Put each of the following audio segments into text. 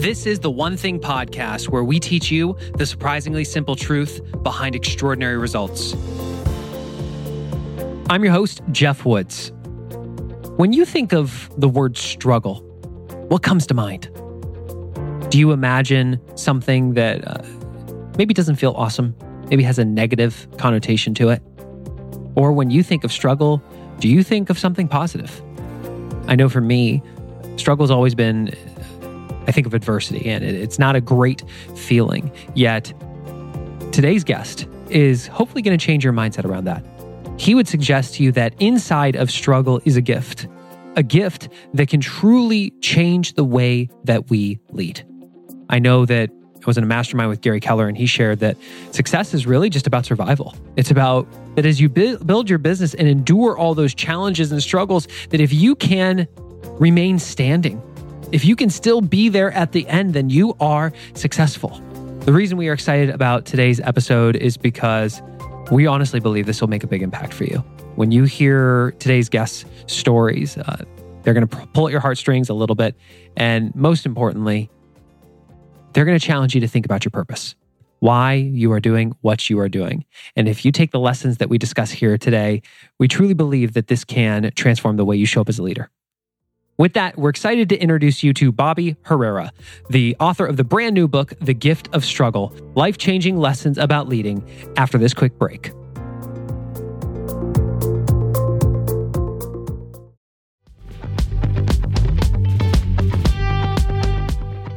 This is the One Thing podcast where we teach you the surprisingly simple truth behind extraordinary results. I'm your host, Geoff Woods. When you think of the word struggle, what comes to mind? Do you imagine something that uh, maybe doesn't feel awesome, maybe has a negative connotation to it? Or when you think of struggle, do you think of something positive? I know for me, struggle's always been I think of adversity, and it's not a great feeling. Yet, today's guest is hopefully going to change your mindset around that. He would suggest to you that inside of struggle is a gift, a gift that can truly change the way that we lead. I know that I was in a mastermind with Gary Keller, and he shared that success is really just about survival. It's about that as you build your business and endure all those challenges and struggles, that if you can remain standing if you can still be there at the end, then you are successful. The reason we are excited about today's episode is because we honestly believe this will make a big impact for you. When you hear today's guests' stories, uh, they're going to pull at your heartstrings a little bit. And most importantly, they're going to challenge you to think about your purpose, why you are doing what you are doing. And if you take the lessons that we discuss here today, we truly believe that this can transform the way you show up as a leader. With that, we're excited to introduce you to Bobby Herrera, the author of the brand new book, The Gift of Struggle Life Changing Lessons About Leading, after this quick break.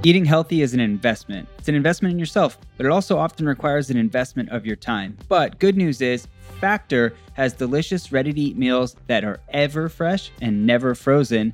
Eating healthy is an investment. It's an investment in yourself, but it also often requires an investment of your time. But good news is, Factor has delicious, ready to eat meals that are ever fresh and never frozen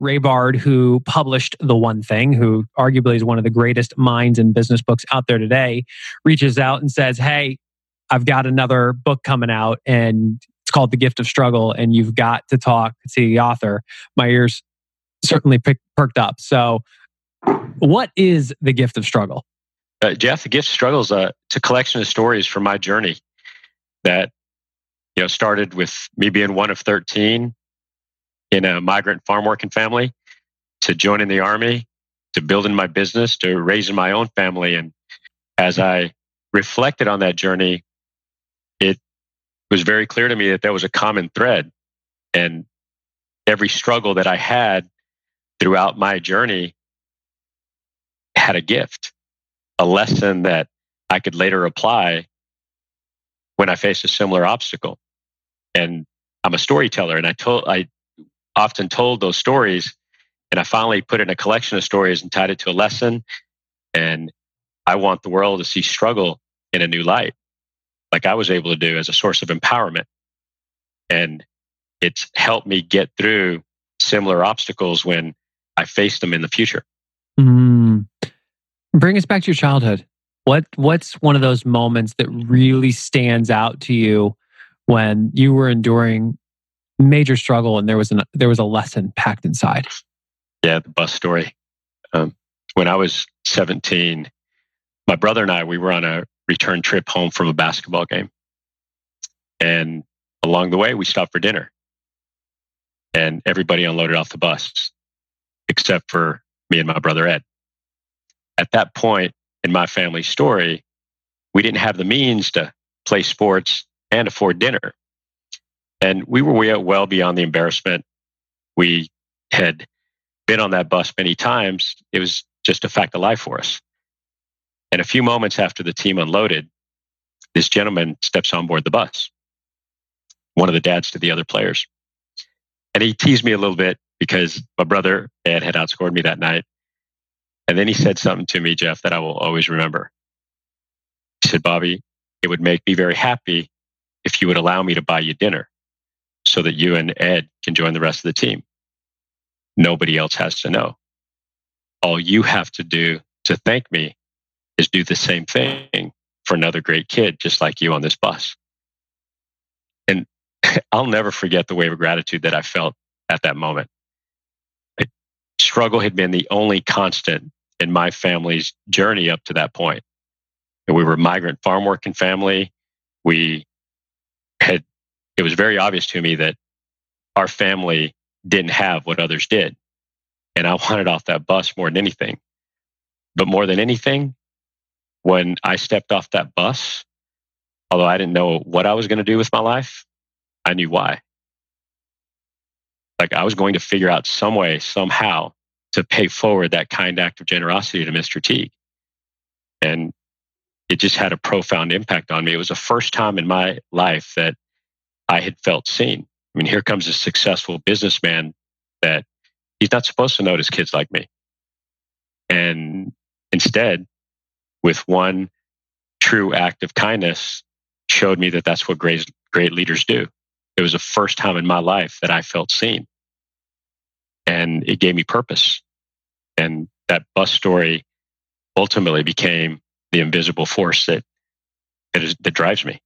Ray Bard, who published The One Thing, who arguably is one of the greatest minds in business books out there today, reaches out and says, Hey, I've got another book coming out and it's called The Gift of Struggle, and you've got to talk to the author. My ears certainly pick, perked up. So, what is The Gift of Struggle? Uh, Geoff, The Gift of Struggle is a, it's a collection of stories from my journey that you know started with me being one of 13 in a migrant farm working family to joining the army to building my business to raising my own family. And as i reflected on that journey it was very clear to me that there was a common thread. And every struggle that i had throughout my journey had a gift a lesson that i could later apply when i faced a similar obstacle. And i'm a storyteller and i told i often told those stories. And I finally put in a collection of stories and tied it to a lesson. And I want the world to see struggle in a new light, like I was able to do as a source of empowerment. And it's helped me get through similar obstacles when I face them in the future. Mm. Bring us back to your childhood. What what's one of those moments that really stands out to you when you were enduring major struggle and there was an there was a lesson packed inside. Yeah the bus story. Um, when i was 17 my brother and i we were on a return trip home from a basketball game. And along the way we stopped for dinner. And everybody unloaded off the bus except for me and my brother ed. At that point in my family story we didn't have the means to play sports and afford dinner and we were way well beyond the embarrassment. We had been on that bus many times. It was just a fact of life for us. And a few moments after the team unloaded, this gentleman steps on board the bus, one of the dads to the other players. And he teased me a little bit because my brother Ed had outscored me that night. And then he said something to me, Geoff, that I will always remember. He said, Bobby, it would make me very happy if you would allow me to buy you dinner so that you and Ed can join the rest of the team. Nobody else has to know. All you have to do to thank me is do the same thing for another great kid just like you on this bus. And I'll never forget the wave of gratitude that I felt at that moment. struggle had been the only constant in my family's journey up to that point. And we were a migrant farm working family. We had, it was very obvious to me that our family didn't have what others did. And I wanted off that bus more than anything. But more than anything, when I stepped off that bus, although I didn't know what I was going to do with my life, I knew why. Like I was going to figure out some way, somehow, to pay forward that kind act of generosity to Mr. Teague. And it just had a profound impact on me. It was the first time in my life that I had felt seen. I mean, here comes a successful businessman that he's not supposed to notice kids like me. And instead, with one true act of kindness, showed me that that's what great, great leaders do. It was the first time in my life that I felt seen. And it gave me purpose. And that bus story ultimately became the invisible force that that, is, that drives me.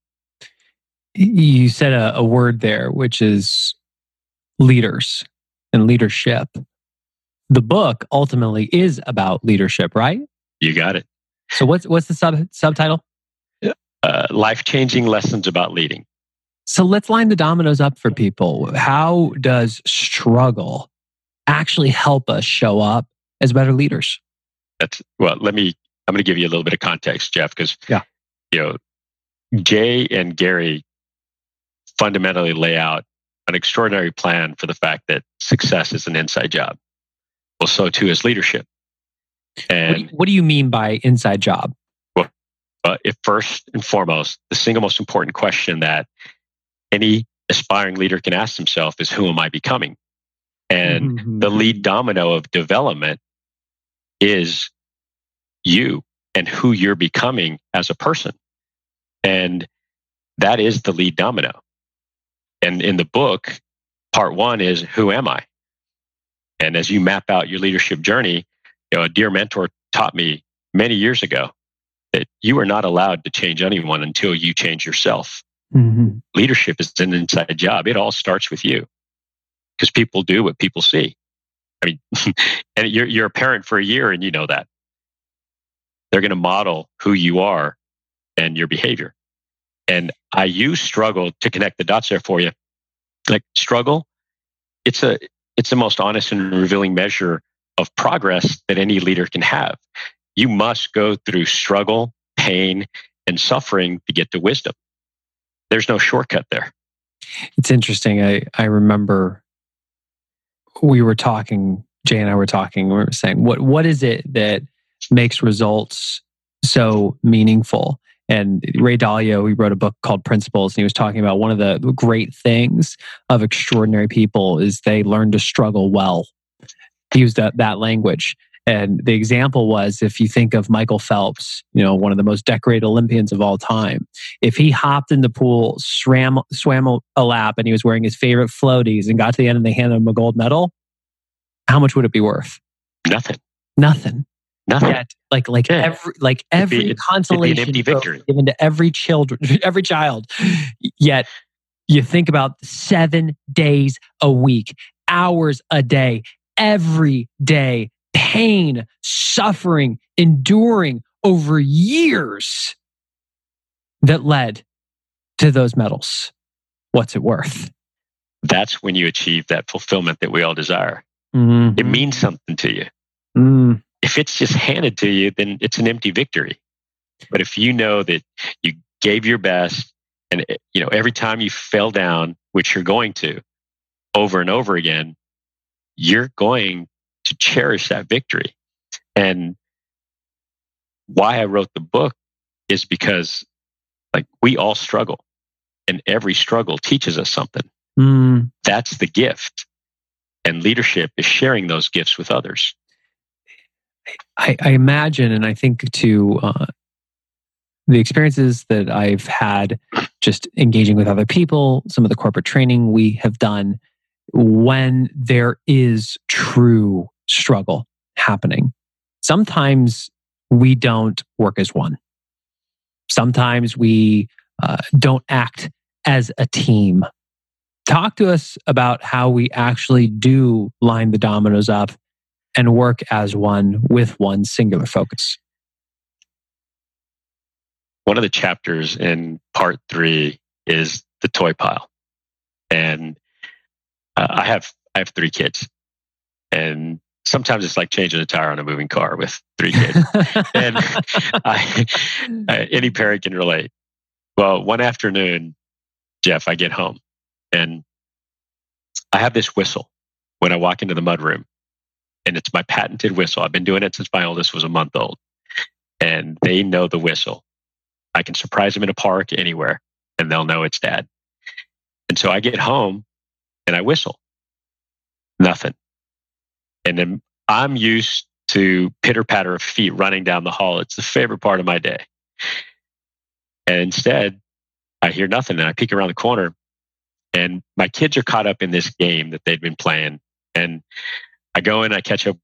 You said a, a word there, which is leaders and leadership. The book ultimately is about leadership, right? You got it. So what's what's the sub subtitle? Uh, Life changing lessons about leading. So let's line the dominoes up for people. How does struggle actually help us show up as better leaders? That's well. Let me. I'm going to give you a little bit of context, Geoff, because yeah, you know, Jay and Gary fundamentally lay out an extraordinary plan for the fact that success is an inside job. Well, so too is leadership. And what do you, what do you mean by inside job? Well, uh, if first and foremost, the single most important question that any aspiring leader can ask himself is, "Who am I becoming?" And mm-hmm. the lead domino of development is you and who you're becoming as a person. And that is the lead domino. And in the book, part one is who am I? And as you map out your leadership journey, you know, a dear mentor taught me many years ago that you are not allowed to change anyone until you change yourself. Mm-hmm. Leadership is an inside job. It all starts with you because people do what people see. I mean, and you're, you're a parent for a year and you know that. They're going to model who you are and your behavior. And I use struggle to connect the dots there for you. Like struggle, it's a it's the most honest and revealing measure of progress that any leader can have. You must go through struggle, pain, and suffering to get to wisdom. There's no shortcut there. It's interesting. I, I remember we were talking, Jay and I were talking, we were saying, what what is it that makes results so meaningful? And Ray Dalio, he wrote a book called Principles, and he was talking about one of the great things of extraordinary people is they learn to struggle well. He used that, that language. And the example was if you think of Michael Phelps, you know, one of the most decorated Olympians of all time, if he hopped in the pool, swam, swam a lap, and he was wearing his favorite floaties and got to the end and they handed him a gold medal, how much would it be worth? Nothing. Nothing. Nothing. Yet, like like yeah. every like every be, consolation given to every children every child. Yet you think about seven days a week, hours a day, every day, pain, suffering, enduring over years that led to those medals. What's it worth? That's when you achieve that fulfillment that we all desire. Mm-hmm. It means something to you. Mm if it's just handed to you, then it's an empty victory. But if you know that you gave your best and eh, you know every time you fell down, which you're going to over and over again, you're going to cherish that victory. And why I wrote the book is because like we all struggle and every struggle teaches us something. Mm. That's the gift. And leadership is sharing those gifts with others. I, I imagine, and I think to uh, the experiences that I've had just engaging with other people, some of the corporate training we have done, when there is true struggle happening, sometimes we don't work as one. Sometimes we uh, don't act as a team. Talk to us about how we actually do line the dominoes up and work as one with one singular focus. One of the chapters in part three is the toy pile. And uh, I have I have three kids, and sometimes it's like changing a tire on a moving car with three kids. and I, I, any parent can relate. Well, one afternoon, Geoff, I get home and I have this whistle when I walk into the mudroom, and it's my patented whistle. I've been doing it since my oldest was a month old, and they know the whistle. I can surprise them in a park anywhere, and they'll know it's dad. And so I get home and I whistle. Nothing. And then I'm used to pitter patter of feet running down the hall. It's the favorite part of my day. And instead, I hear nothing. And I peek around the corner and my kids are caught up in this game that they've been playing. And I go in, I catch up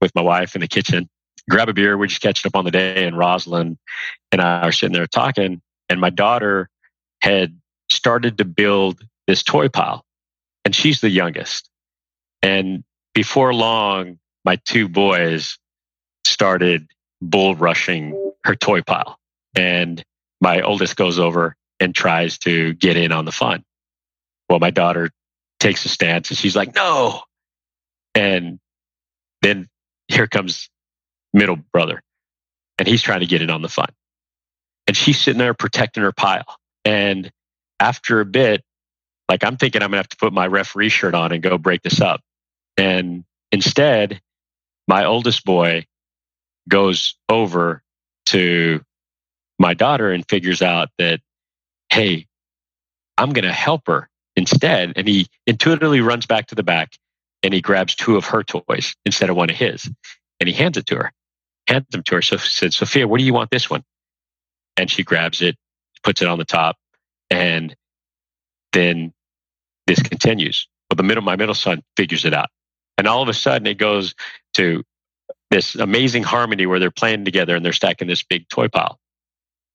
with my wife in the kitchen, grab a beer. We're just catching up on the day. And Rosalind and I are sitting there talking. And my daughter had started to build this toy pile. And she's the youngest. And before long, my two boys started bull rushing her toy pile. And my oldest goes over and tries to get in on the fun. Well, my daughter takes a stance and she's like, no. And then here comes middle brother and he's trying to get in on the fun. And she's sitting there protecting her pile. And after a bit, like I'm thinking I'm gonna have to put my referee shirt on and go break this up. And instead, my oldest boy goes over to my daughter and figures out that, hey, I'm going to help her instead. And he intuitively runs back to the back and he grabs two of her toys instead of one of his. And he hands it to her, hands them to her. So said, Sophia, what do you want this one? And she grabs it, puts it on the top, and then this continues. But the middle, my middle son figures it out. And all of a sudden it goes to this amazing harmony where they're playing together and they're stacking this big toy pile.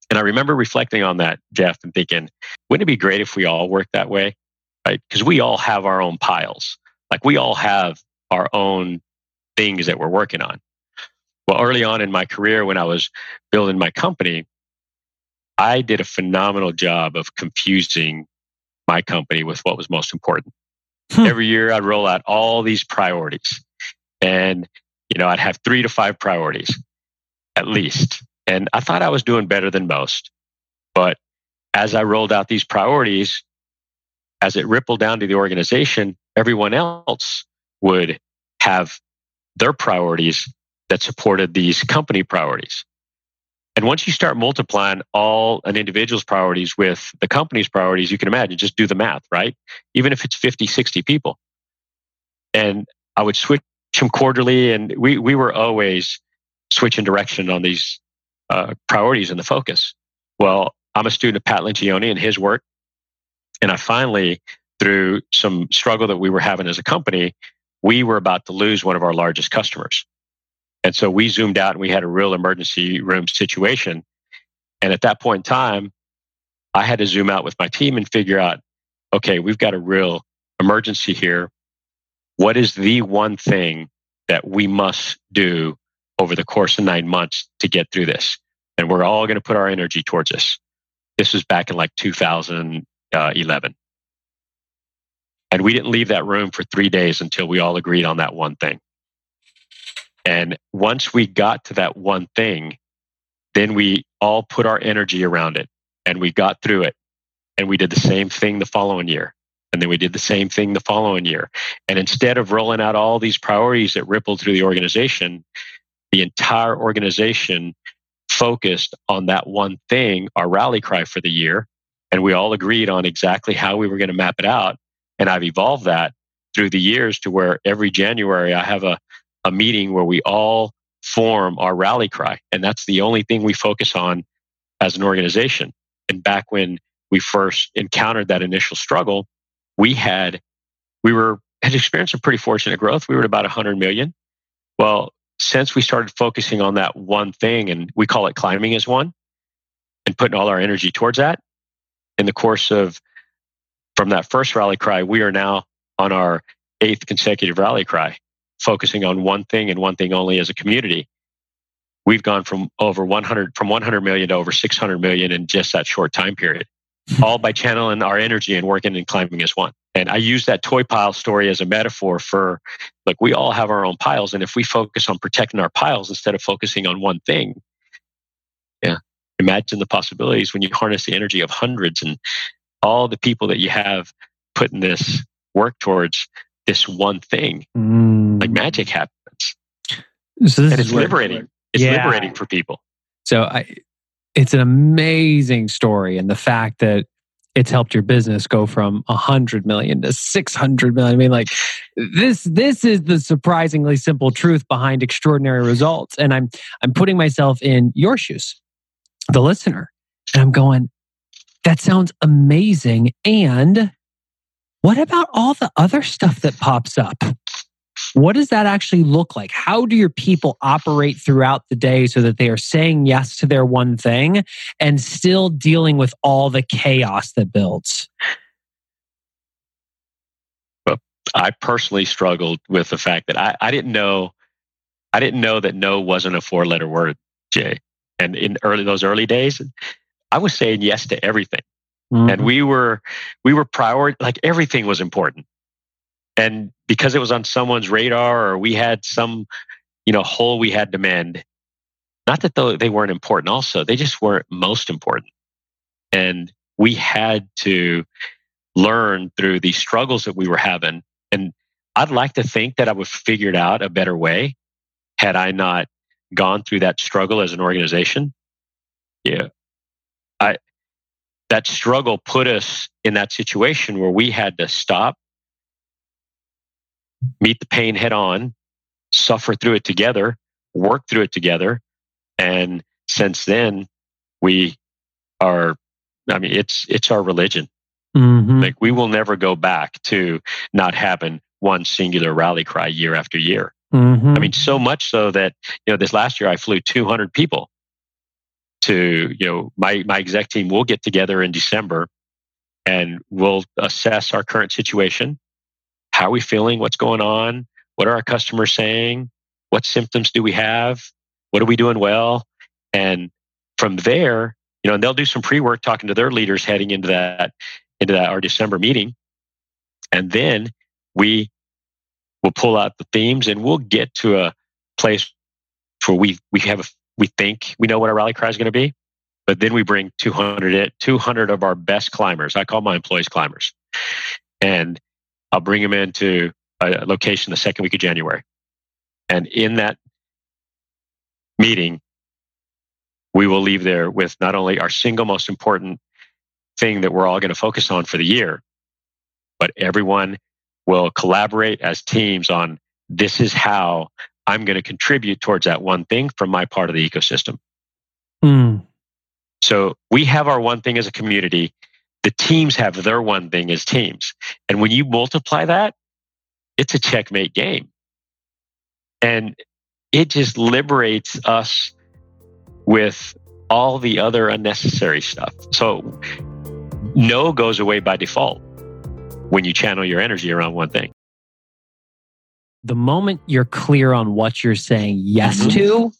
And I remember reflecting on that, Geoff, and thinking, wouldn't it be great if we all worked that way? Right? Because we all have our own piles. Like we all have our own things that we're working on. Well, early on in my career, when I was building my company, I did a phenomenal job of confusing my company with what was most important. Hmm. Every year I'd roll out all these priorities and, you know, I'd have three to five priorities at least. And I thought I was doing better than most. But as I rolled out these priorities, as it rippled down to the organization, everyone else would have their priorities that supported these company priorities. And once you start multiplying all an individual's priorities with the company's priorities, you can imagine, just do the math, right? Even if it's 50, 60 people. And I would switch them quarterly, and we, we were always switching direction on these uh, priorities and the focus. Well, I'm a student of Pat Lencioni and his work. And I finally, through some struggle that we were having as a company, we were about to lose one of our largest customers. And so we zoomed out and we had a real emergency room situation. And at that point in time, I had to zoom out with my team and figure out, okay, we've got a real emergency here. What is the one thing that we must do over the course of nine months to get through this? And we're all going to put our energy towards this. This was back in like Uh, 2011. And we didn't leave that room for three days until we all agreed on that one thing. And once we got to that one thing, then we all put our energy around it and we got through it. And we did the same thing the following year. And then we did the same thing the following year. And instead of rolling out all these priorities that rippled through the organization, the entire organization focused on that one thing, our rally cry for the year. And we all agreed on exactly how we were going to map it out. And I've evolved that through the years to where every January I have a, a meeting where we all form our rally cry. And that's the only thing we focus on as an organization. And back when we first encountered that initial struggle, we had, we were, had experienced some pretty fortunate growth. We were at about 100 million. Well, since we started focusing on that one thing, and we call it climbing as one, and putting all our energy towards that, in the course of from that first rally cry, we are now on our eighth consecutive rally cry, focusing on one thing and one thing only as a community. We've gone from over 100 from 100 million to over 600 million in just that short time period, hmm. all by channeling our energy and working and climbing as one. And I use that toy pile story as a metaphor for like we all have our own piles. And if we focus on protecting our piles instead of focusing on one thing, yeah, imagine the possibilities when you harness the energy of hundreds and all the people that you have putting this work towards this one thing. Mm. Like magic happens. So and it's liberating. It's yeah. liberating for people. So I, it's an amazing story. And the fact that it's helped your business go from 100 million to 600 million. I mean, like this, this is the surprisingly simple truth behind extraordinary results. And I'm, I'm putting myself in your shoes, the listener, and I'm going, that sounds amazing. And what about all the other stuff that pops up? What does that actually look like? How do your people operate throughout the day so that they are saying yes to their one thing and still dealing with all the chaos that builds? Well, I personally struggled with the fact that I, I didn't know I didn't know that no wasn't a four letter word, Jay. And in early those early days, I was saying yes to everything. Mm-hmm. And we were we were prior like everything was important. And because it was on someone's radar or we had some, you know, hole we had to mend, not that they weren't important also, they just weren't most important. And we had to learn through these struggles that we were having. And I'd like to think that I would have figured out a better way had I not gone through that struggle as an organization. Yeah. I that struggle put us in that situation where we had to stop, meet the pain head on, suffer through it together, work through it together. And since then, we are, I mean, it's, it's our religion. Mm-hmm. Like we will never go back to not having one singular rally cry year after year. Mm-hmm. I mean, so much so that, you know, this last year I flew 200 people to, you know, my, my exec team will get together in December and we'll assess our current situation. How are we feeling? What's going on? What are our customers saying? What symptoms do we have? What are we doing well? And from there, you know, and they'll do some pre-work talking to their leaders heading into that, into that our December meeting. And then we will pull out the themes and we'll get to a place where we, we have a we think we know what our rally cry is going to be, but then we bring 200, it 200 of our best climbers. I call my employees climbers. And I'll bring them into a location the second week of January. And in that meeting, we will leave there with not only our single most important thing that we're all going to focus on for the year, but everyone will collaborate as teams on this is how I'm going to contribute towards that one thing from my part of the ecosystem. Mm. So we have our one thing as a community. The teams have their one thing as teams. And when you multiply that, it's a checkmate game. And it just liberates us with all the other unnecessary stuff. So no goes away by default when you channel your energy around one thing the moment you're clear on what you're saying yes mm-hmm. to,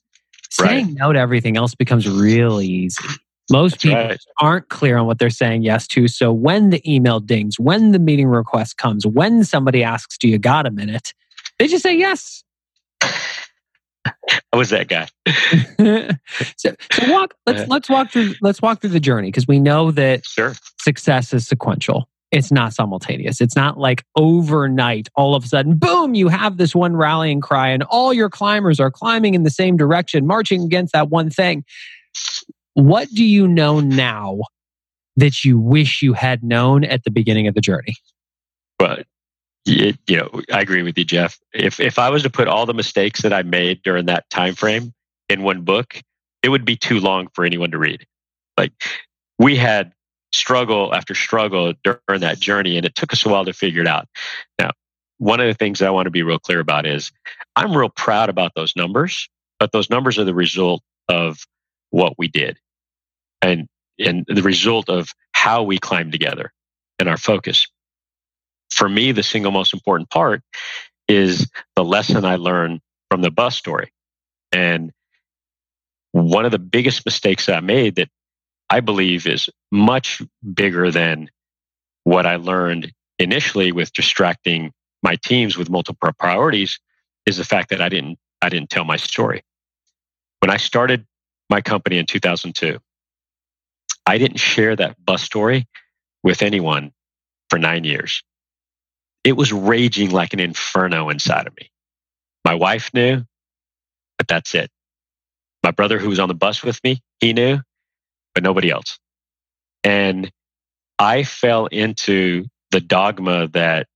saying right. no to everything else becomes really easy. Most That's people right. aren't clear on what they're saying yes to. So when the email dings, when the meeting request comes, when somebody asks, Do you got a minute? They just say yes. I was that guy. so, so, walk let's let's walk through let's walk through the journey because we know that sure. success is sequential it's not simultaneous. It's not like overnight, all of a sudden, boom, you have this one rallying cry and all your climbers are climbing in the same direction, marching against that one thing. What do you know now that you wish you had known at the beginning of the journey? But it, you know, I agree with you, Geoff. If if I was to put all the mistakes that I made during that time frame in one book, it would be too long for anyone to read. Like we had struggle after struggle during that journey, and it took us a while to figure it out. Now, one of the things I want to be real clear about is I'm real proud about those numbers, but those numbers are the result of what we did and and the result of how we climbed together and our focus. For me, the single most important part is the lesson I learned from the bus story. And one of the biggest mistakes I made that I believe is much bigger than what I learned initially with distracting my teams with multiple priorities is the fact that I didn't I didn't tell my story. When I started my company in 2002, I didn't share that bus story with anyone for 9 years. It was raging like an inferno inside of me. My wife knew, but that's it. My brother who was on the bus with me, he knew, but nobody else. And I fell into the dogma that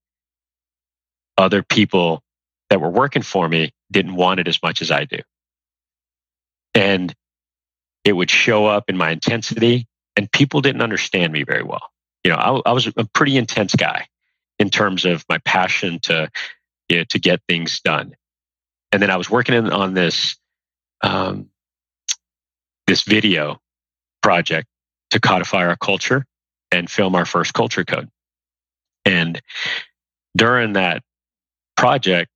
other people that were working for me didn't want it as much as I do. And it would show up in my intensity, and people didn't understand me very well. You know, I, I was a pretty intense guy in terms of my passion to you know, to get things done. And then I was working on this um, this video project to codify our culture and film our first culture code. And during that project,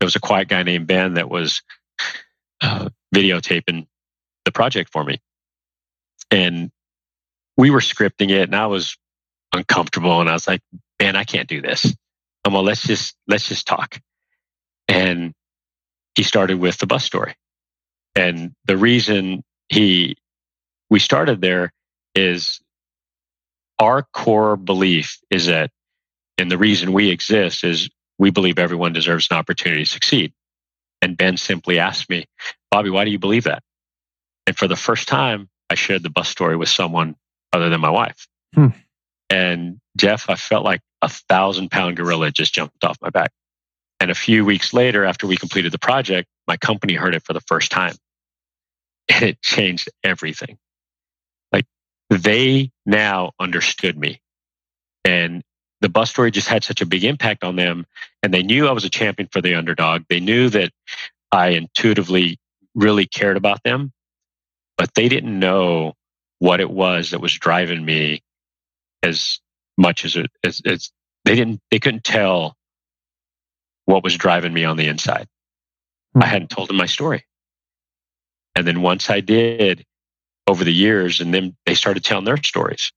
there was a quiet guy named Ben that was uh, videotaping the project for me. And we were scripting it, and I was uncomfortable. And I was like, man, I can't do this. I'm well, let's just let's just talk. And he started with the bus story. And the reason he we started there is our core belief is that, and the reason we exist is we believe everyone deserves an opportunity to succeed. And Ben simply asked me, Bobby, why do you believe that? And for the first time, I shared the bus story with someone other than my wife. Hmm. And Geoff, I felt like a thousand pound gorilla just jumped off my back. And a few weeks later, after we completed the project, my company heard it for the first time. And it changed everything they now understood me. And the bus story just had such a big impact on them. And they knew I was a champion for the underdog. They knew that I intuitively really cared about them, but they didn't know what it was that was driving me as much as it as, as they didn't they couldn't tell what was driving me on the inside. I hmm. hadn't told them my story. And then once I did, over the years and then they started telling their stories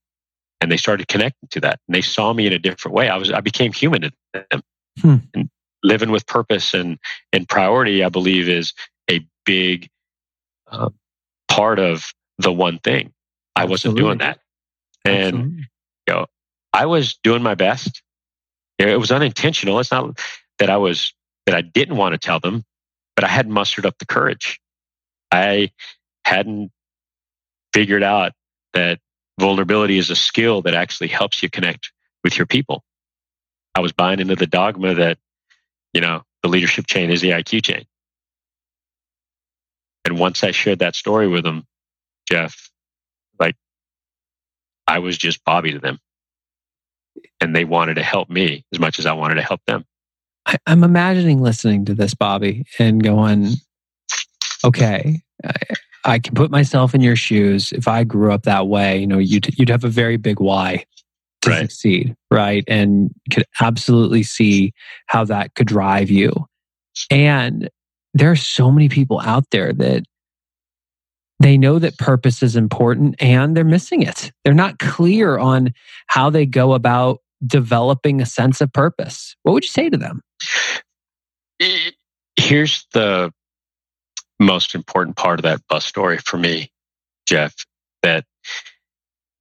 and they started connecting to that and they saw me in a different way. I was i became human to them. Hmm. and living with purpose and and priority i believe is a big uh, part of the one thing. I wasn't doing that. And Absolutely. you know i was doing my best. It was unintentional. It's not that i was that i didn't want to tell them but i hadn't mustered up the courage. I hadn't figured out that vulnerability is a skill that actually helps you connect with your people. I was buying into the dogma that, you know, the leadership chain is the IQ chain. And once I shared that story with them, Geoff, like I was just Bobby to them. And they wanted to help me as much as I wanted to help them. I, am imagining listening to this, Bobby, and going, okay, I can put myself in your shoes. If I grew up that way, you know, you'd you'd have a very big why to right. succeed, right? And could absolutely see how that could drive you. And there are so many people out there that they know that purpose is important and they're missing it. They're not clear on how they go about developing a sense of purpose. What would you say to them? Here's the most important part of that bus story for me, Geoff, that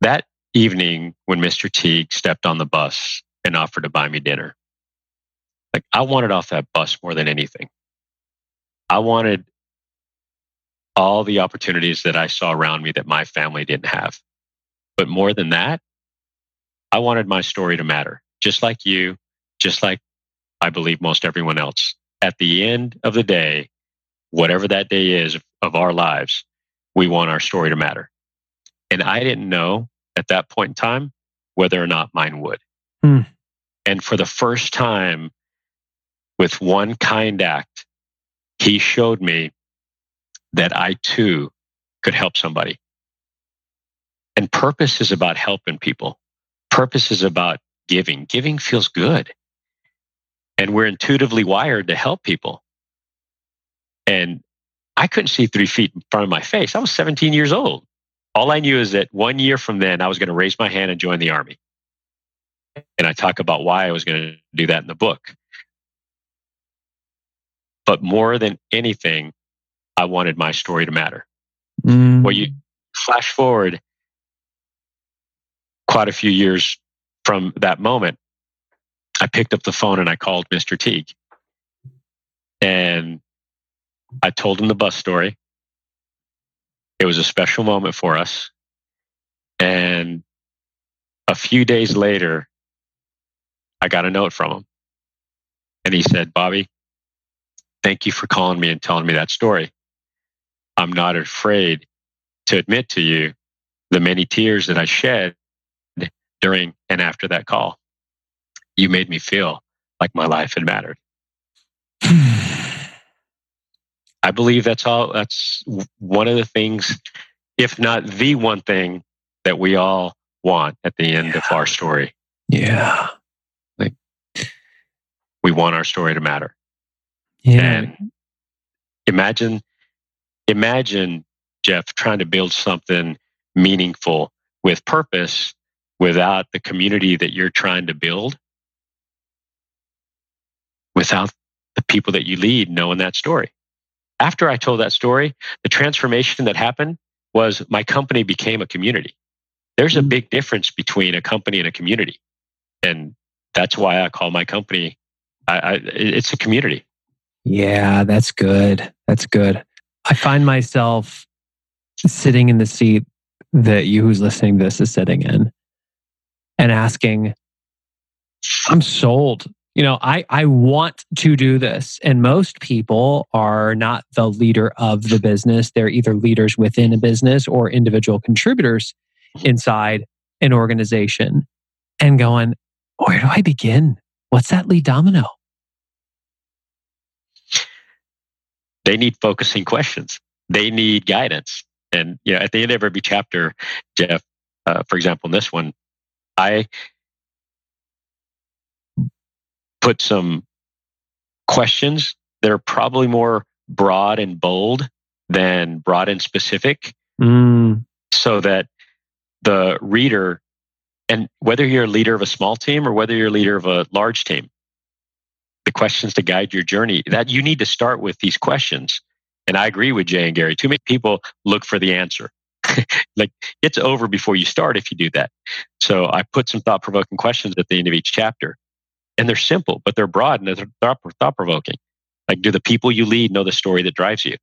that evening when Mr. Teague stepped on the bus and offered to buy me dinner, like I wanted off that bus more than anything. I wanted all the opportunities that I saw around me that my family didn't have. But more than that, I wanted my story to matter, just like you, just like I believe most everyone else. At the end of the day, whatever that day is of our lives, we want our story to matter. And I didn't know at that point in time whether or not mine would. Hmm. And for the first time, with one kind act, he showed me that I too could help somebody. And purpose is about helping people. Purpose is about giving. Giving feels good. And we're intuitively wired to help people. And I couldn't see three feet in front of my face. I was 17 years old. All I knew is that one year from then, I was going to raise my hand and join the army. And I talk about why I was going to do that in the book. But more than anything, I wanted my story to matter. Mm. Well, you flash forward quite a few years from that moment. I picked up the phone and I called Mr. Teague. And I told him the bus story. It was a special moment for us. And a few days later, I got a note from him. And he said, Bobby, thank you for calling me and telling me that story. I'm not afraid to admit to you the many tears that I shed during and after that call. You made me feel like my life had mattered. I believe that's all. That's one of the things, if not the one thing that we all want at the end yeah. of our story. Yeah. Like we want our story to matter. Yeah. And imagine, imagine Geoff trying to build something meaningful with purpose without the community that you're trying to build, without the people that you lead knowing that story after I told that story, the transformation that happened was my company became a community. There's a mm. big difference between a company and a community. And that's why I call my company, I, I, it's a community. Yeah, that's good. That's good. I find myself sitting in the seat that you who's listening to this is sitting in and asking, I'm sold you know, I, I want to do this. And most people are not the leader of the business. They're either leaders within a business or individual contributors inside an organization and going, where do I begin? What's that lead domino? They need focusing questions. They need guidance. And you know, at the end of every chapter, Geoff, uh, for example, in this one, I put some questions that are probably more broad and bold than broad and specific. Mm. so that the reader and whether you're a leader of a small team or whether you're a leader of a large team the questions to guide your journey that you need to start with these questions. And i agree with jay and gary too many people look for the answer. Like it's over before you start if you do that. So i put some thought-provoking questions at the end of each chapter and they're simple, but they're broad and they're thought provoking. Like, do the people you lead know the story that drives you?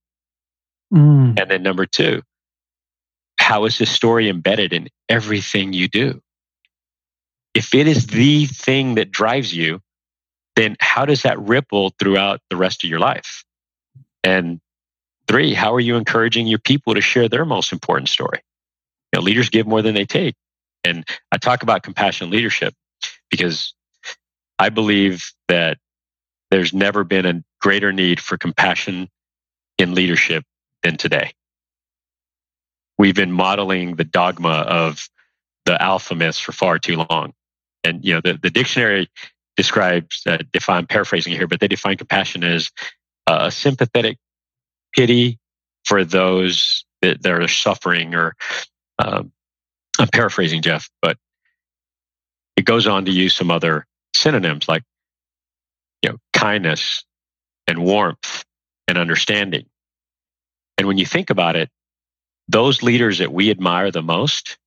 Mm. And then number two, how is this story embedded in everything you do? If it is the thing that drives you, then how does that ripple throughout the rest of your life? And three, how are you encouraging your people to share their most important story? You know, leaders give more than they take. And I talk about compassion leadership because I believe that there's never been a greater need for compassion in leadership than today. We've been modeling the dogma of the alpha myths for far too long. And, you know, the, the dictionary describes, uh, define, paraphrasing here, but they define compassion as a sympathetic pity for those that, that are suffering or, um, I'm paraphrasing Geoff, but it goes on to use some other synonyms like you know kindness and warmth and understanding. And when you think about it, those leaders that we admire the most,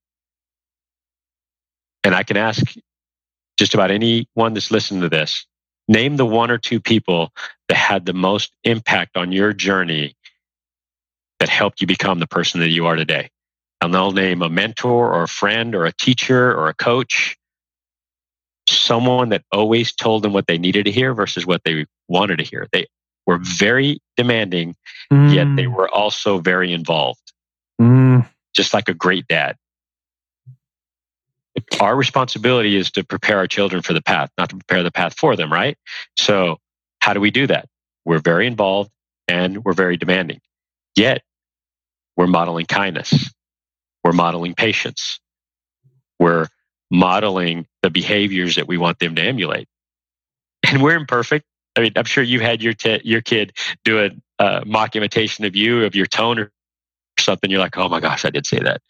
and I can ask just about anyone that's listening to this, name the one or two people that had the most impact on your journey that helped you become the person that you are today. And they'll name a mentor or a friend or a teacher or a coach someone that always told them what they needed to hear versus what they wanted to hear. They were very demanding, mm. yet they mm. were also very involved, mm. just like a great dad. Our responsibility is to prepare our children for the path, not to prepare the path for them, right? So, how do we do that? We're very involved and we're very demanding. Yet, we're modeling kindness, we're modeling patience, we're modeling the behaviors that we want them to emulate. And we're imperfect. I mean, I'm sure you had your te- your kid do a uh, mock imitation of you, of your tone or something. You're like, oh my gosh, I did say that.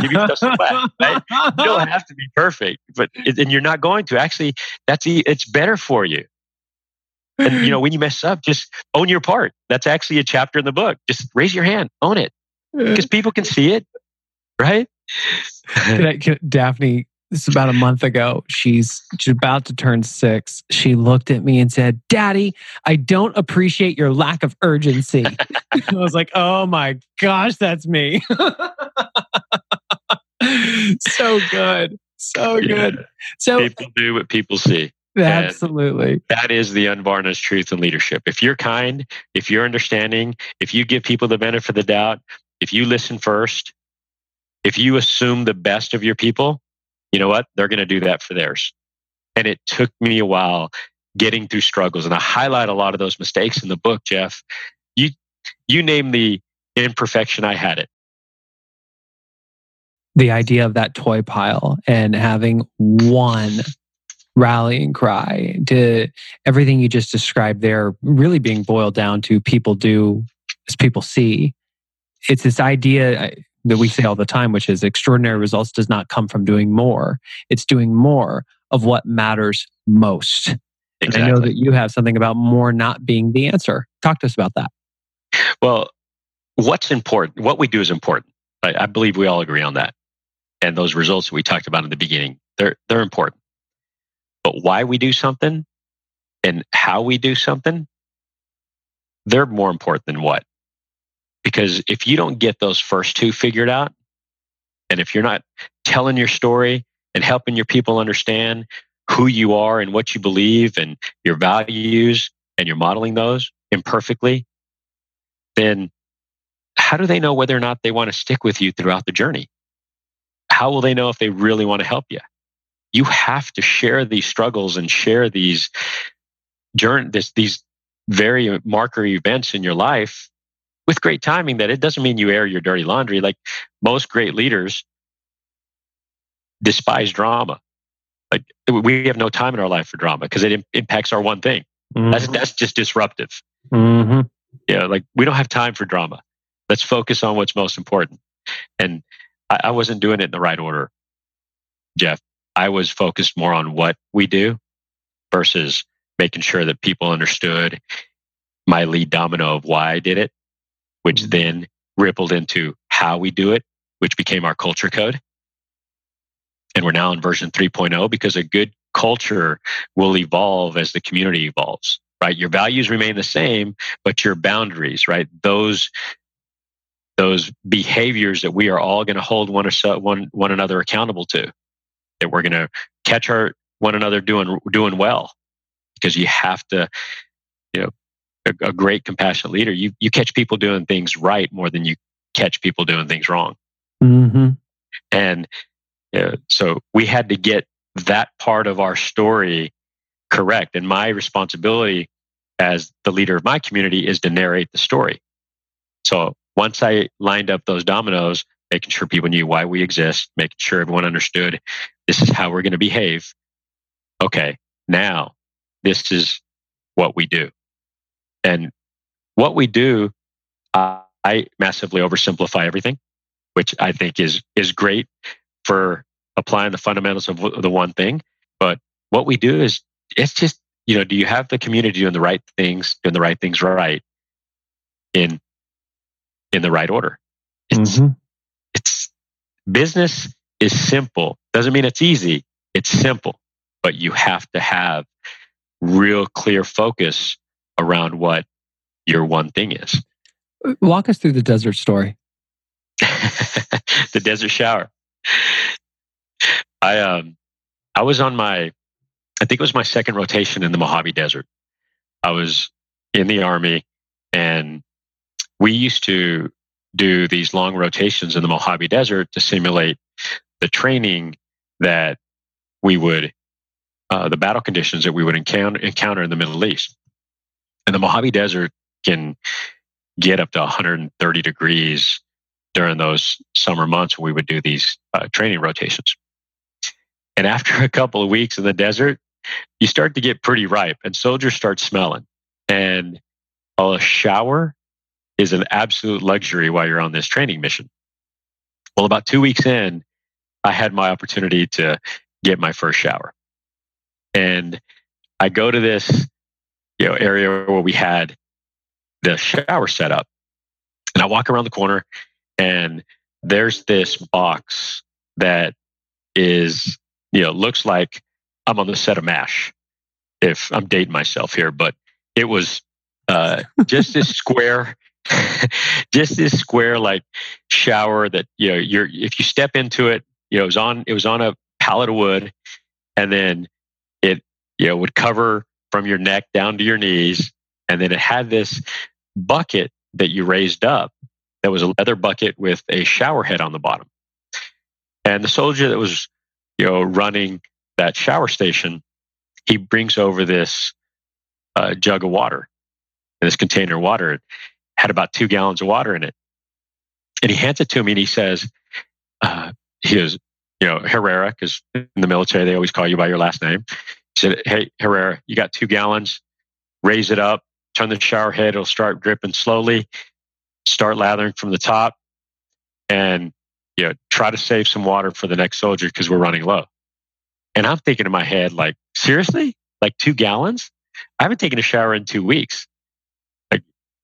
Give yourself some right? You don't have to be perfect, but and you're not going to. Actually, that's it's better for you. And you know, when you mess up, just own your part. That's actually a chapter in the book. Just raise your hand, own it, because people can see it, right? Daphne, this is about a month ago. She's, she's about to turn six. She looked at me and said, Daddy, I don't appreciate your lack of urgency. I was like, oh my gosh, that's me. so good. So good. Yeah. So people do what people see. Absolutely. And that is the unvarnished truth in leadership. If you're kind, if you're understanding, if you give people the benefit of the doubt, if you listen first, if you assume the best of your people, you know what? They're going to do that for theirs. And it took me a while getting through struggles. And I highlight a lot of those mistakes in the book, Geoff. You, you name the imperfection, I had it. The idea of that toy pile and having one rallying cry to everything you just described there really being boiled down to people do as people see. It's this idea that we say all the time, which is extraordinary results does not come from doing more. It's doing more of what matters most. Exactly. I know that you have something about more not being the answer. Talk to us about that. Well, what's important, what we do is important. I, I believe we all agree on that. And those results that we talked about in the beginning, they're, they're important. But why we do something and how we do something, they're more important than what. Because if you don't get those first two figured out, and if you're not telling your story and helping your people understand who you are and what you believe and your values, and you're modeling those imperfectly, then how do they know whether or not they want to stick with you throughout the journey? How will they know if they really want to help you? You have to share these struggles and share these journey, this, these very marker events in your life with great timing that it doesn't mean you air your dirty laundry. Like most great leaders despise drama. Like we have no time in our life for drama because it Im- impacts our one thing. Mm-hmm. That's that's just disruptive. Mm-hmm. Yeah, like we don't have time for drama. Let's focus on what's most important. And I, I wasn't doing it in the right order, Geoff. I was focused more on what we do versus making sure that people understood my lead domino of why I did it which then rippled into how we do it, which became our culture code. And we're now in version 3.0 because a good culture will evolve as the community evolves, right? Your values remain the same, but your boundaries, right? Those, those behaviors that we are all going to hold one, one, one another accountable to, that we're going to catch our one another doing, doing well because you have to, you know, a, a great compassionate leader, you you catch people doing things right more than you catch people doing things wrong. Mm-hmm. And uh, so we had to get that part of our story correct. And my responsibility as the leader of my community is to narrate the story. So once I lined up those dominoes, making sure people knew why we exist, making sure everyone understood this is how we're going to behave. Okay, now this is what we do. And what we do, uh, I massively oversimplify everything, which I think is is great for applying the fundamentals of the one thing. But what we do is it's just you know, do you have the community doing the right things, doing the right things right in in the right order? It's mm-hmm. it's business is simple. Doesn't mean it's easy. It's simple, but you have to have real clear focus around what your one thing is. Walk us through the desert story. the desert shower. I um I was on my I think it was my second rotation in the Mojave Desert. I was in the Army and we used to do these long rotations in the Mojave Desert to simulate the training that we would, uh, the battle conditions that we would encounter, encounter in the Middle East. And the Mojave Desert can get up to 130 degrees during those summer months when we would do these uh, training rotations. And after a couple of weeks in the desert, you start to get pretty ripe and soldiers start smelling. And a shower is an absolute luxury while you're on this training mission. Well, about two weeks in, I had my opportunity to get my first shower. And I go to this you know, area where we had the shower set up. And I walk around the corner and there's this box that is, you know, looks like I'm on the set of MASH. If I'm dating myself here, but it was uh, just this square, just this square like shower that you know you're if you step into it, you know, it was on it was on a pallet of wood, and then it you know would cover from your neck down to your knees, and then it had this bucket that you raised up that was a leather bucket with a shower head on the bottom. And the soldier that was, you know, running that shower station, he brings over this uh, jug of water, this container of water. It had about two gallons of water in it. And he hands it to me and he says, uh, he is, you know, Herrera, because in the military, they always call you by your last name. Said, Hey, Herrera, you got two gallons, raise it up, turn the shower head, it'll start dripping slowly start lathering from the top and you know, try to save some water for the next soldier because we're running low. And I'm thinking in my head, like, seriously? Like two gallons? I haven't taken a shower in two weeks. Like,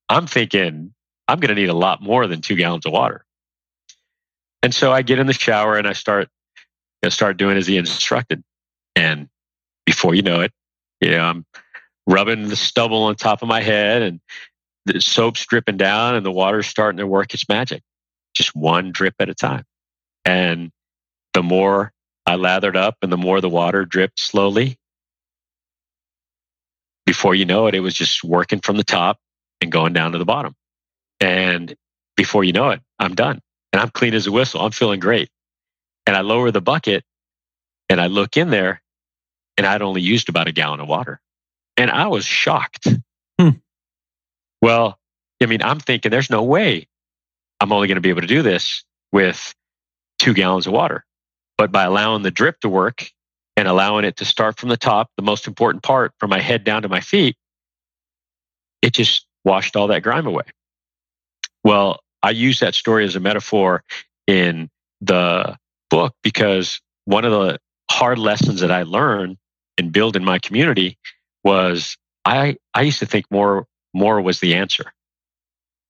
I'm thinking I'm going to need a lot more than two gallons of water. And so I get in the shower and I start, know, start doing as he instructed. And before you know it, you know, I'm rubbing the stubble on top of my head and the soap's dripping down and the water's starting to work its magic, just one drip at a time. And the more I lathered up and the more the water dripped slowly, before you know it, it was just working from the top and going down to the bottom. And before you know it, I'm done and I'm clean as a whistle. I'm feeling great. And I lower the bucket and I look in there and I'd only used about a gallon of water. And I was shocked. Hmm. Well, I mean, I'm thinking there's no way I'm only going to be able to do this with two gallons of water. But by allowing the drip to work and allowing it to start from the top, the most important part from my head down to my feet, it just washed all that grime away. Well, I use that story as a metaphor in the book because one of the hard lessons that I learned and build in my community was I, I used to think more more was the answer.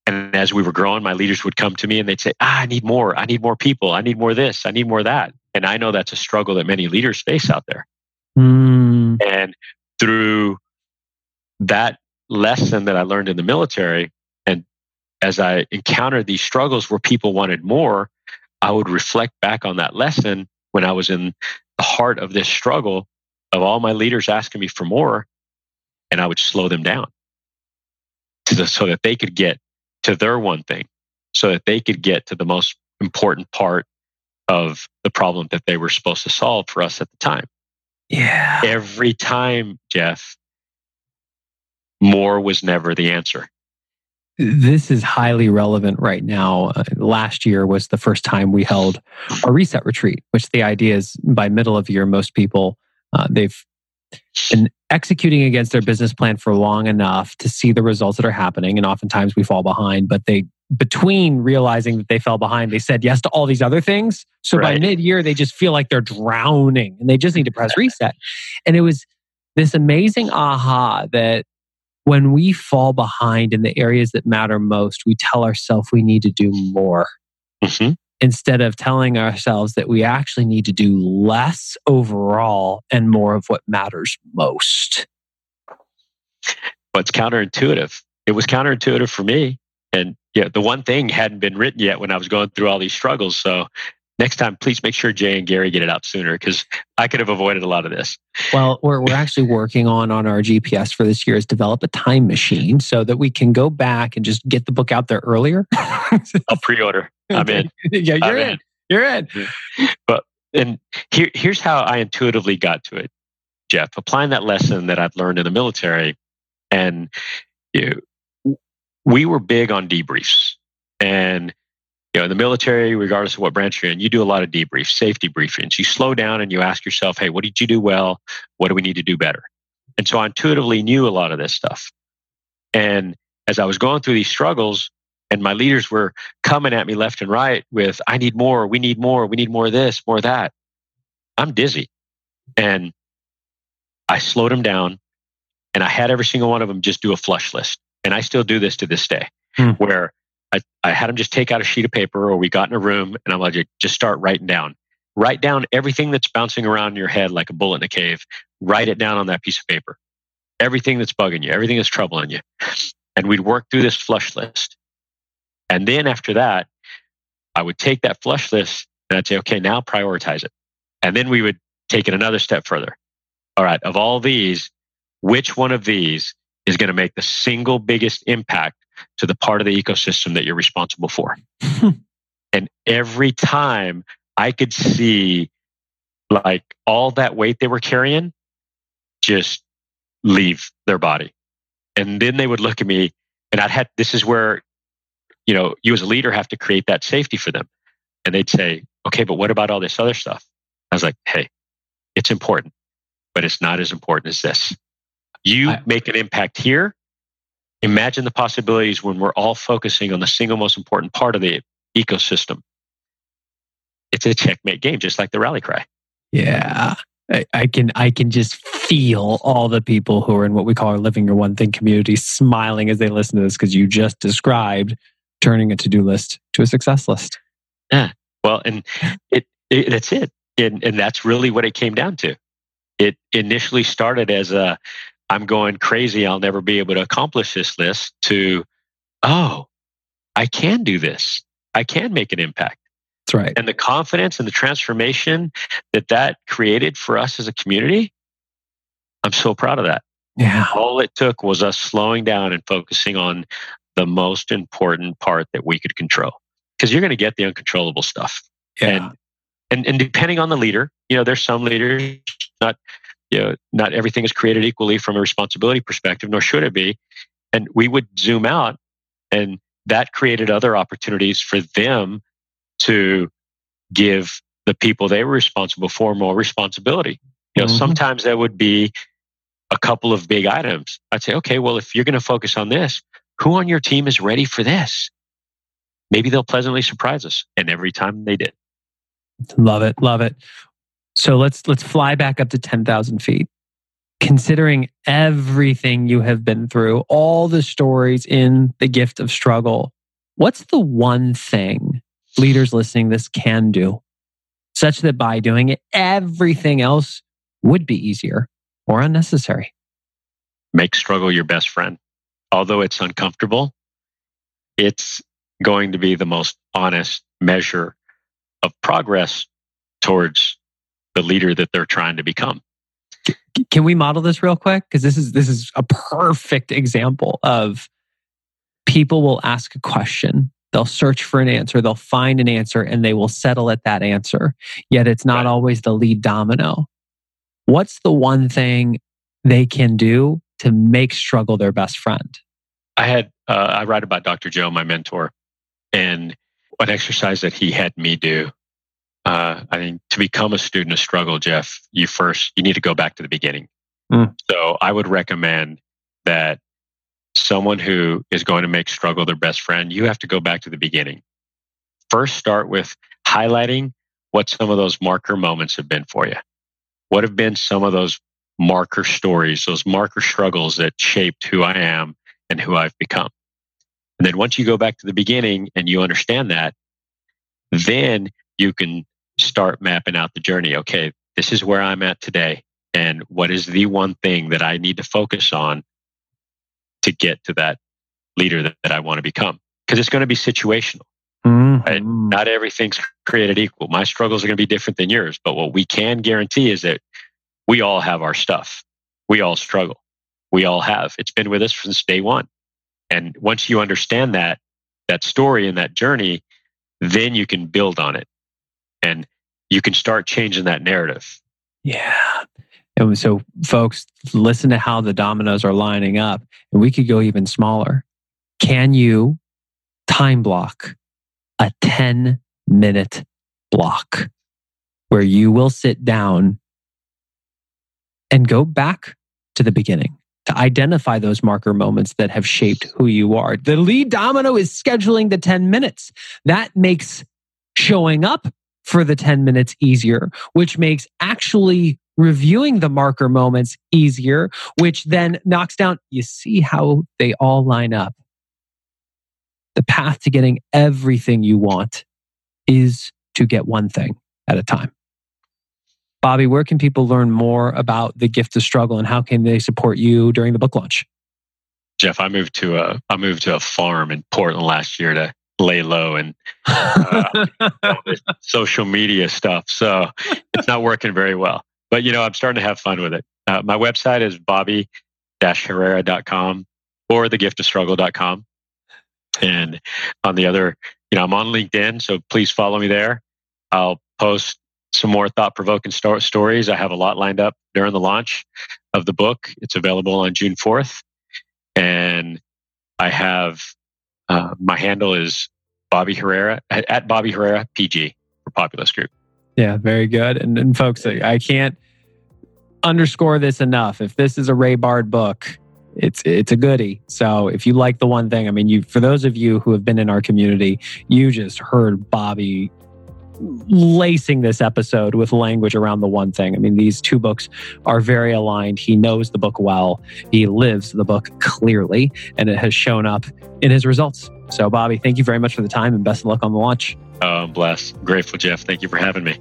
And as we were growing, my leaders would come to me and they'd say, ah, I need more. I need more people. I need more this. I need more that. And I know that's a struggle that many leaders face out there. Mm. And through that lesson that I learned in the military, and as I encountered these struggles where people wanted more, I would reflect back on that lesson when I was in the heart of this struggle of all my leaders asking me for more, and I would slow them down the, so that they could get to their one thing, so that they could get to the most important part of the problem that they were supposed to solve for us at the time. Yeah. Every time, Geoff, more was never the answer. This is highly relevant right now. Uh, last year was the first time we held a reset retreat, which the idea is by middle of year, most people uh, they've been executing against their business plan for long enough to see the results that are happening. And oftentimes we fall behind, but they, between realizing that they fell behind, they said yes to all these other things. So right. by mid year, they just feel like they're drowning and they just need to press reset. And it was this amazing aha that when we fall behind in the areas that matter most, we tell ourselves we need to do more. Mm-hmm instead of telling ourselves that we actually need to do less overall and more of what matters most. But it's counterintuitive. It was counterintuitive for me. And yeah, the one thing hadn't been written yet when I was going through all these struggles. So next time, please make sure Jay and Gary get it out sooner because I could have avoided a lot of this. Well, we're, we're actually working on on our GPS for this year is develop a time machine so that we can go back and just get the book out there earlier. I'll pre-order. I'm in. yeah, you're in. in. You're in. But and here, here's how I intuitively got to it, Geoff. Applying that lesson that I've learned in the military, and you know, we were big on debriefs, and you know, in the military, regardless of what branch you're in, you do a lot of debriefs, safety briefings. You slow down and you ask yourself, hey, what did you do well? What do we need to do better? And so I intuitively knew a lot of this stuff. And as I was going through these struggles, and my leaders were coming at me left and right with, I need more, we need more, we need more of this, more of that. I'm dizzy. And I slowed them down and I had every single one of them just do a flush list. And I still do this to this day, Hmm. where I, I had them just take out a sheet of paper or we got in a room and I'm like, just start writing down. Write down everything that's bouncing around in your head like a bullet in a cave. Write it down on that piece of paper. Everything that's bugging you, everything that's troubling you. And we'd work through this flush list. And then after that, I would take that flush list and I'd say, okay, now prioritize it. And then we would take it another step further. All right, of all these, which one of these is going to make the single biggest impact to the part of the ecosystem that you're responsible for? and every time I could see like all that weight they were carrying just leave their body. And then they would look at me and I'd had, this is where, you know, you as a leader have to create that safety for them. And they'd say, okay, but what about all this other stuff? I was like, hey, it's important, but it's not as important as this. You make an impact here. Imagine the possibilities when we're all focusing on the single most important part of the ecosystem. It's a checkmate game, just like the rally cry. Yeah. I, I can I can just feel all the people who are in what we call our living your one thing community smiling as they listen to this because you just described turning a to-do list to a success list. Yeah. Well, and it, it that's it. And, and that's really what it came down to. It initially started as a I'm going crazy, I'll never be able to accomplish this list to oh, I can do this. I can make an impact. That's right. And the confidence and the transformation that that created for us as a community, I'm so proud of that. Yeah. All it took was us slowing down and focusing on the most important part that we could control. Because you're going to get the uncontrollable stuff. Yeah. And, and and depending on the leader, you know, there's some leaders not you know, not everything is created equally from a responsibility perspective, nor should it be. And we would zoom out and that created other opportunities for them to give the people they were responsible for more responsibility. You know, Mhm. sometimes that would be a couple of big items. I'd say, okay, well, if you're going to focus on this, who on your team is ready for this? Maybe they'll pleasantly surprise us. And every time they did. Love it. Love it. So let's let's fly back up to 10,000 feet. Considering everything you have been through, all the stories in the gift of struggle, what's the one thing leaders listening this can do such that by doing it, everything else would be easier or unnecessary? make struggle your best friend. Although it's uncomfortable, it's going to be the most honest measure of progress towards the leader that they're trying to become. Can we model this real quick? Because this is this is a perfect example of people will ask a question, they'll search for an answer, they'll find an answer, and they will settle at that answer. Yet it's not Right. always the lead domino. What's the one thing they can do to make struggle their best friend? I had uh, I write about Dr. Joe, my mentor, and what exercise that he had me do. Uh, I mean, to become a student of struggle, Geoff, you first you need to go back to the beginning. Mm. So I would recommend that someone who is going to make struggle their best friend, you have to go back to the beginning. First, start with highlighting what some of those marker moments have been for you. What have been some of those marker stories, those marker struggles that shaped who I am and who I've become. And then once you go back to the beginning and you understand that, then you can start mapping out the journey. Okay, this is where I'm at today. And what is the one thing that I need to focus on to get to that leader that, that I want to become? Because it's going to be situational. Mhm. Right? Not everything's created equal. My struggles are going to be different than yours, but what we can guarantee is that we all have our stuff. We all struggle. We all have. It's been with us since day one. And once you understand that, that story and that journey, then you can build on it and you can start changing that narrative. Yeah. And so, folks, listen to how the dominoes are lining up. And we could go even smaller. Can you time block a 10 minute block where you will sit down and go back to the beginning to identify those marker moments that have shaped who you are? The lead domino is scheduling the 10 minutes. That makes showing up for the 10 minutes easier, which makes actually reviewing the marker moments easier, which then knocks down. You see how they all line up. The path to getting everything you want is to get one thing at a time. Bobby, where can people learn more about the gift of struggle and how can they support you during the book launch? Geoff, I moved to a I moved to a farm in Portland last year to lay low and uh, social media stuff. So it's not working very well. But you know, I'm starting to have fun with it. Uh, my website is bobby-herrera.com or thegiftofstruggle.com. And on the other, you know, I'm on LinkedIn, so please follow me there. I'll post some more thought-provoking sto- stories. I have a lot lined up during the launch of the book. It's available on June 4th, and I have uh, my handle is Bobby Herrera at, Bobby Herrera PG for Populus Group. Yeah, very good. And, and folks, I can't underscore this enough. If this is a Ray Bard book, it's it's a goodie. So if you like the one thing, I mean, you for those of you who have been in our community, you just heard Bobby lacing this episode with language around the one thing. I mean, these two books are very aligned. He knows the book well. He lives the book clearly, and it has shown up in his results. So, Bobby, thank you very much for the time and best of luck on the launch. Oh, I'm blessed. Grateful, Geoff. Thank you for having me.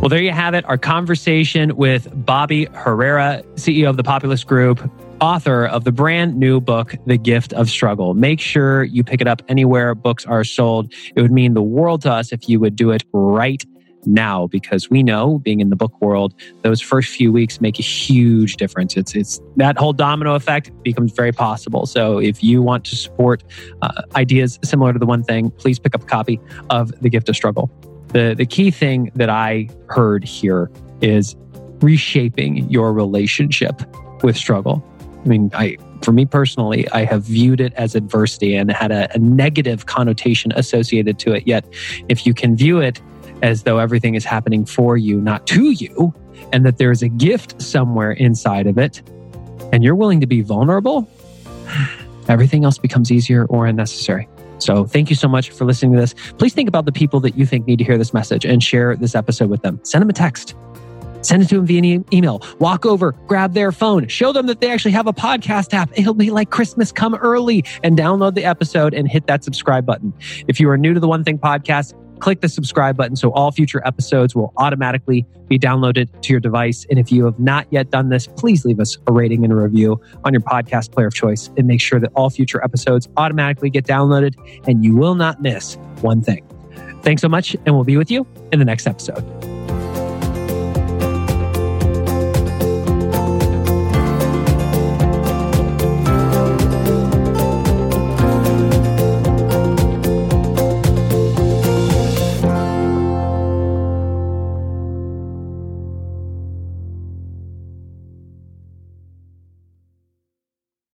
Well, there you have it. Our conversation with Bobby Herrera, CEO of the Populus Group, author of the brand new book, The Gift of Struggle. Make sure you pick it up anywhere books are sold. It would mean the world to us if you would do it right now because we know being in the book world those first few weeks make a huge difference it's it's that whole domino effect becomes very possible so if you want to support uh, ideas similar to the one thing please pick up a copy of the gift of struggle the the key thing that I heard here is reshaping your relationship with struggle. I mean, I for me personally, I have viewed it as adversity and had a, a negative connotation associated to it. Yet, if you can view it as though everything is happening for you, not to you, and that there's a gift somewhere inside of it, and you're willing to be vulnerable, everything else becomes easier or unnecessary. So thank you so much for listening to this. Please think about the people that you think need to hear this message and share this episode with them. Send them a text. Send it to them via e- email. Walk over, grab their phone, show them that they actually have a podcast app. It'll be like Christmas come early and download the episode and hit that subscribe button. If you are new to the One Thing podcast, click the subscribe button so all future episodes will automatically be downloaded to your device. And if you have not yet done this, please leave us a rating and a review on your podcast player of choice and make sure that all future episodes automatically get downloaded and you will not miss one thing. Thanks so much, and we'll be with you in the next episode.